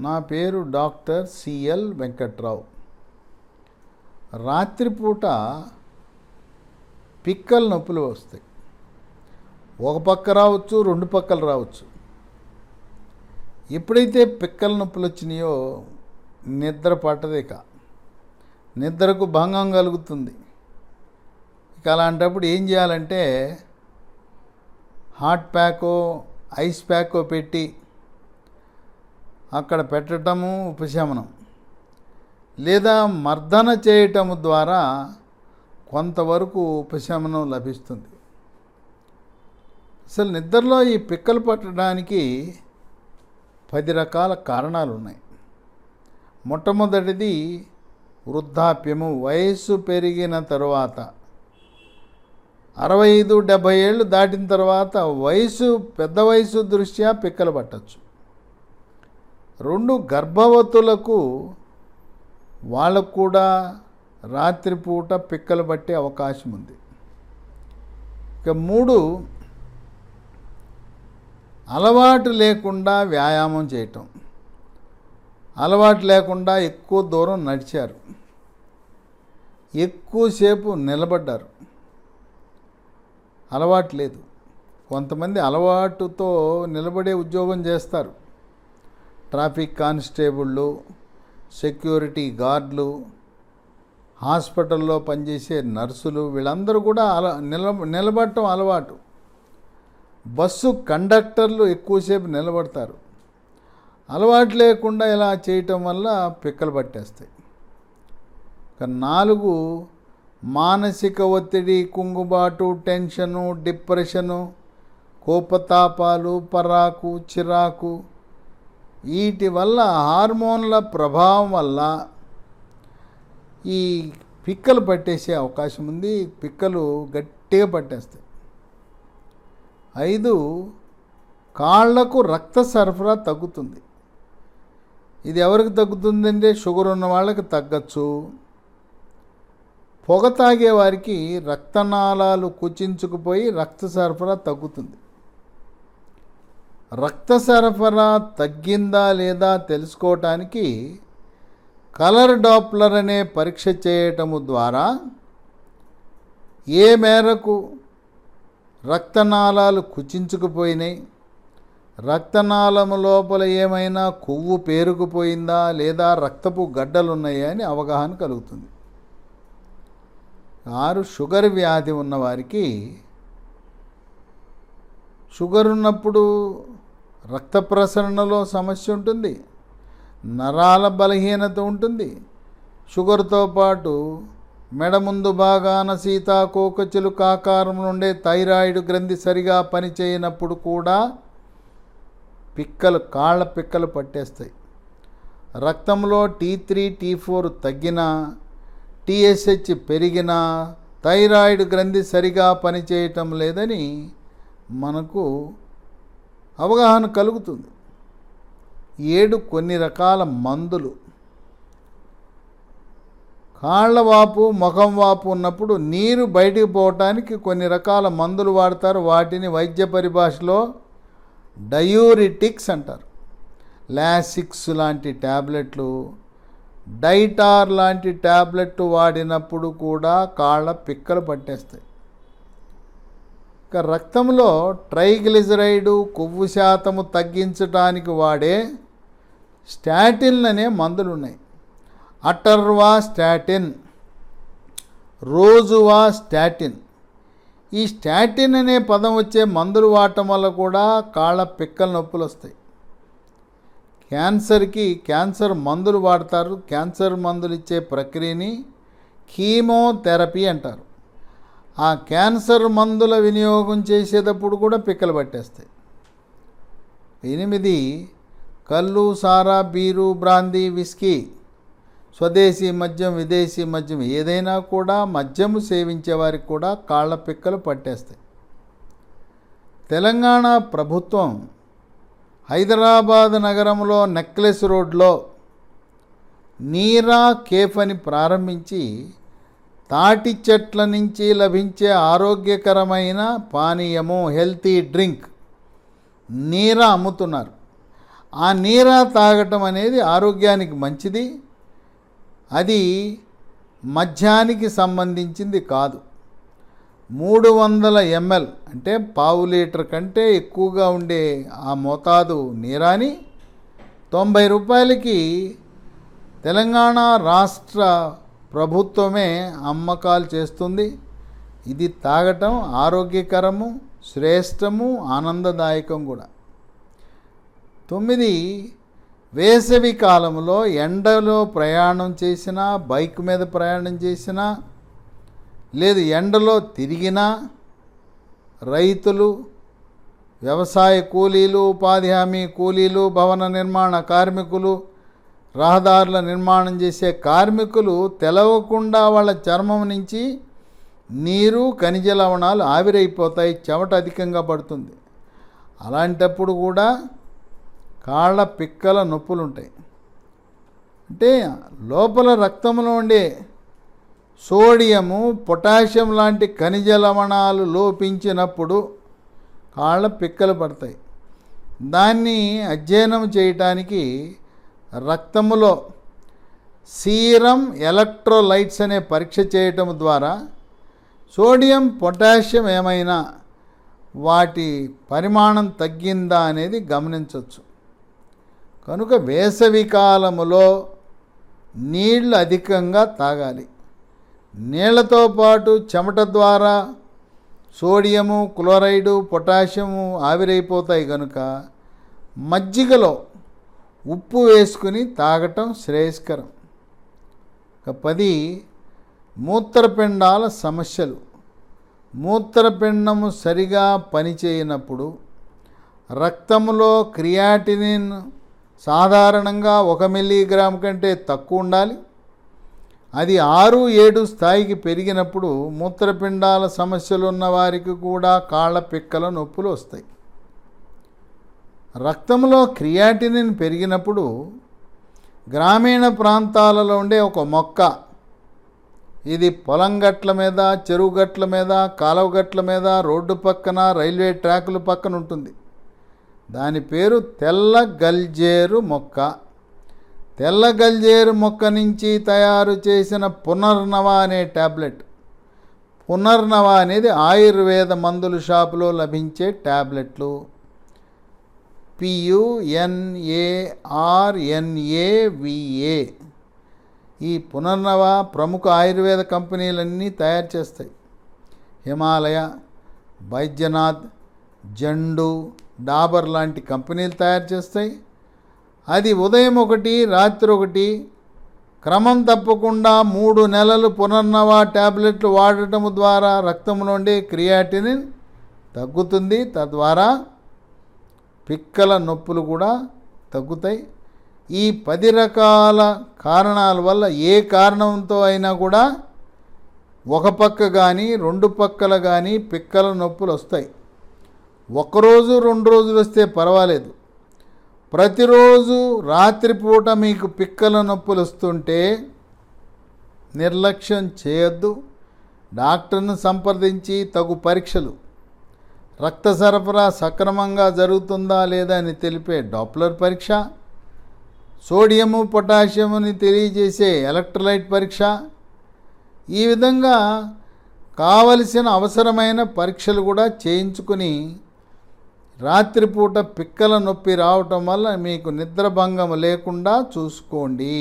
నా పేరు doctor CL Venkatrao. రాత్రిపూట పిక్కల నొప్పులు వస్తాయి. ఒక పక్క రావచ్చు రెండు పక్కలు రావచ్చు. ఎప్పుడైతే పిక్కల నొప్పులు వచ్చినాయో నిద్ర పట్టదిక నిద్రకు భంగం కలుగుతుంది. ఇక అలాంటప్పుడు ఏం చేయాలంటే హాట్ ప్యాకో ఐస్ ప్యాకో పెట్టి అక్కడ పెట్టడము ఉపశమనం. లేదా మర్దన చేయటము ద్వారా కొంతవరకు ఉపశమనం లభిస్తుంది. అసలు నిద్రలో ఈ పిక్కలు పట్టడానికి పది రకాల కారణాలు ఉన్నాయి మొట్టమొదటిది వృద్ధాప్యము. వయస్సు పెరిగిన తరువాత అరవై ఐదు డెబ్భై ఏళ్ళు దాటిన తర్వాత వయసు పెద్ద వయసు దృష్ట్యా పిక్కలు పట్టచ్చు. రెండు గర్భవతులకు వాళ్ళకు కూడా రాత్రిపూట పిక్కలు పట్టే అవకాశం ఉంది. ఇక మూడు అలవాటు లేకుండా వ్యాయామం చేయటం. అలవాటు లేకుండా ఎక్కువ దూరం నడిచారు. ఎక్కువసేపు నిలబడ్డారు. అలవాటు లేదు. కొంతమంది అలవాటుతో నిలబడే ఉద్యోగం చేస్తారు. ట్రాఫిక్ కానిస్టేబుళ్ళు సెక్యూరిటీ గార్డులు హాస్పిటల్లో పనిచేసే నర్సులు వీళ్ళందరూ కూడా అల నిల నిలబడటం అలవాటు. బస్సు కండక్టర్లు ఎక్కువసేపు నిలబడతారు. అలవాటు లేకుండా ఇలా చేయటం వల్ల పిక్కలు పట్టేస్తాయి. ఒక నాలుగు మానసిక ఒత్తిడి కుంగుబాటు టెన్షను డిప్రెషను కోపతాపాలు పరాకు చిరాకు. వీటి వల్ల హార్మోన్ల ప్రభావం వల్ల ఈ పిక్కలు పట్టేసే అవకాశం ఉంది. పిక్కలు గట్టిగా పట్టేస్తాయి. ఐదు కాళ్ళకు రక్త సరఫరా తగ్గుతుంది. ఇది ఎవరికి తగ్గుతుందంటే షుగర్ ఉన్న వాళ్ళకి తగ్గచ్చు. పొగ తాగే వారికి రక్తనాళాలు కుచించుకుపోయి రక్త సరఫరా తగ్గుతుంది. రక్త సరఫరా తగ్గిందా లేదా తెలుసుకోవటానికి కలర్ డాప్లర్ అనే పరీక్ష చేయటము ద్వారా ఏ మేరకు రక్తనాళాలు కుచించుకుపోయినాయి రక్తనాళము లోపల ఏమైనా కొవ్వు పేరుకుపోయిందా లేదా రక్తపు గడ్డలు ఉన్నాయా అని అవగాహన కలుగుతుంది. ఆరు షుగర్ వ్యాధి ఉన్నవారికి షుగర్ ఉన్నప్పుడు రక్త ప్రసరణలో సమస్య ఉంటుంది నరాల బలహీనత ఉంటుంది. షుగర్తో పాటు మెడ ముందు భాగాన సీతాకోకచిలుక కాకారం నుండే థైరాయిడ్ గ్రంథి సరిగా పనిచేయనప్పుడు కూడా పిక్కలు కాళ్ళ పిక్కలు పట్టేస్తాయి. రక్తంలో టీ త్రీ టీ ఫోర్ తగ్గినా టీఎస్హెచ్ పెరిగినా థైరాయిడ్ గ్రంథి సరిగా పనిచేయటం లేదని మనకు అవగాహన కలుగుతుంది. ఏడు కొన్ని రకాల మందులు. కాళ్ళ వాపు ముఖం వాపు ఉన్నప్పుడు నీరు బయటికి పోవటానికి కొన్ని రకాల మందులు వాడతారు. వాటిని వైద్య పరిభాషలో డయూరిటిక్స్ అంటారు. లాసిక్స్ లాంటి ట్యాబ్లెట్లు డైటార్ లాంటి ట్యాబ్లెట్ వాడినప్పుడు కూడా కాళ్ళ పిక్కలు పట్టేస్తాయి. ఇక రక్తంలో ట్రైగ్లిజరైడు కొవ్వు శాతము తగ్గించడానికి వాడే స్టాటిన్ అనే మందులు ఉన్నాయి అటర్వా స్టాటిన్ రోజువా స్టాటిన్. ఈ స్టాటిన్ అనే పదం వచ్చే మందులు వాడటం వల్ల కూడా కాళ్ళ పిక్కల నొప్పులు వస్తాయి. క్యాన్సర్కి క్యాన్సర్ మందులు వాడతారు. క్యాన్సర్ మందులు ఇచ్చే ప్రక్రియని కీమోథెరపీ అంటారు. ఆ క్యాన్సర్ మందుల వినియోగం చేసేటప్పుడు కూడా పిక్కలు పట్టేస్తాయి. ఎనిమిది కళ్ళు సారా బీరు బ్రాందీ విస్కీ స్వదేశీ మద్యం విదేశీ మద్యం ఏదైనా కూడా మద్యము సేవించే వారికి కూడా కాళ్ళ పిక్కలు పట్టేస్తాయి. తెలంగాణ ప్రభుత్వం హైదరాబాద్ నగరంలో నెక్లెస్ రోడ్లో నీరా కేఫ్ అని ప్రారంభించి తాటి చెట్ల నుంచి లభించే ఆరోగ్యకరమైన పానీయము హెల్తీ డ్రింక్ నీరా అమ్ముతున్నారు. ఆ నీరా తాగటం అనేది ఆరోగ్యానికి మంచిది. అది మద్యానికి సంబంధించింది కాదు. మూడు వందల ఎంఎల్ అంటే పావు లీటర్ కంటే ఎక్కువగా ఉండే ఆ మోతాదు నీరాని తొంభై రూపాయలకి తెలంగాణ రాష్ట్ర ప్రభుత్వమే అమ్మకాలు చేస్తుంది. ఇది తాగటం ఆరోగ్యకరము శ్రేష్టము ఆనందదాయకం కూడా. తొమ్మిది వేసవి కాలంలో ఎండలో ప్రయాణం చేసినా బైక్ మీద ప్రయాణం చేసినా లేదు ఎండలో తిరిగినా రైతులు వ్యవసాయ కూలీలు ఉపాధి హామీ కూలీలు భవన నిర్మాణ కార్మికులు రహదారుల నిర్మాణం చేసే కార్మికులు తెలవకుండా వాళ్ళ చర్మం నుంచి నీరు ఖనిజ లవణాలు ఆవిరైపోతాయి చెమట అధికంగా పడుతుంది. అలాంటప్పుడు కూడా కాళ్ళ పిక్కల నొప్పులు ఉంటాయి అంటే లోపల రక్తంలో ఉండే సోడియము పొటాషియం లాంటి ఖనిజ లవణాలు లోపించినప్పుడు కాళ్ళ పిక్కలు పడతాయి. దాన్ని అధ్యయనం చేయటానికి రక్తములో సీరం ఎలక్ట్రోలైట్స్ అనే పరీక్ష చేయటం ద్వారా సోడియం పొటాషియం ఏమైనా వాటి పరిమాణం తగ్గిందా అనేది గమనించవచ్చు. కనుక వేసవి కాలములో నీళ్ళు అధికంగా తాగాలి. నీళ్ళతో పాటు చెమట ద్వారా సోడియము క్లోరైడు పొటాషియము ఆవిరైపోతాయి కనుక మజ్జిగలో ఉప్పు వేసుకుని తాగటం శ్రేయస్కరం. పది మూత్రపిండాల సమస్యలు. మూత్రపిండము సరిగా పనిచేయనప్పుడు రక్తంలో క్రియాటినిన్ సాధారణంగా ఒక మిల్లీగ్రామ్ కంటే తక్కువ ఉండాలి. అది ఆరు ఏడు స్థాయికి పెరిగినప్పుడు మూత్రపిండాల సమస్యలు ఉన్న వారికి కూడా కాళ్ళ పిక్కల నొప్పులు వస్తాయి. రక్తంలో క్రియాటినిన్ పెరిగినప్పుడు గ్రామీణ ప్రాంతాలలో ఉండే ఒక మొక్క ఇది పొలం గట్ల మీద చెరువు గట్ల మీద కాలువ గట్ల మీద రోడ్డు పక్కన రైల్వే ట్రాకుల పక్కన ఉంటుంది. దాని పేరు తెల్ల గల్జేరు మొక్క. తెల్ల గల్జేరు మొక్క నుంచి తయారు చేసిన పునర్నవ అనే ట్యాబ్లెట్ పునర్నవ అనేది ఆయుర్వేద మందుల షాపులో లభించే ట్యాబ్లెట్లు పియుఎన్ఏఆర్ఎన్ఏవిఏ ఈ పునర్నవ ప్రముఖ ఆయుర్వేద కంపెనీలన్నీ తయారు చేస్తాయి. హిమాలయ బైద్యనాథ్ జండు డాబర్ లాంటి కంపెనీలు తయారు చేస్తాయి. అది ఉదయం ఒకటి రాత్రి ఒకటి క్రమం తప్పకుండా మూడు నెలలు పునర్నవ ట్యాబ్లెట్లు వాడటం ద్వారా రక్తంలోండే క్రియాటినిన్ తగ్గుతుంది. తద్వారా పిక్కల నొప్పులు కూడా తగ్గుతాయి. ఈ పది రకాల కారణాల వల్ల ఏ కారణంతో అయినా కూడా ఒక పక్క కానీ రెండు పక్కల కానీ పిక్కల నొప్పులు వస్తాయి. ఒకరోజు రెండు రోజులు వస్తే పర్వాలేదు. ప్రతిరోజు రాత్రిపూట మీకు పిక్కల నొప్పులు వస్తుంటే నిర్లక్ష్యం చేయొద్దు. డాక్టర్ను సంప్రదించి తగు పరీక్షలు. రక్త సరఫరా సక్రమంగా జరుగుతుందా లేదా అని తెలిపే డాప్లర్ పరీక్ష. సోడియము పొటాషియముని తెలియజేసే ఎలక్ట్రోలైట్ పరీక్ష. ఈ విధంగా కావలసిన అవసరమైన పరీక్షలు కూడా చేయించుకుని రాత్రిపూట పిక్కల నొప్పి రావటం వల్ల మీకు నిద్రభంగం లేకుండా చూసుకోండి.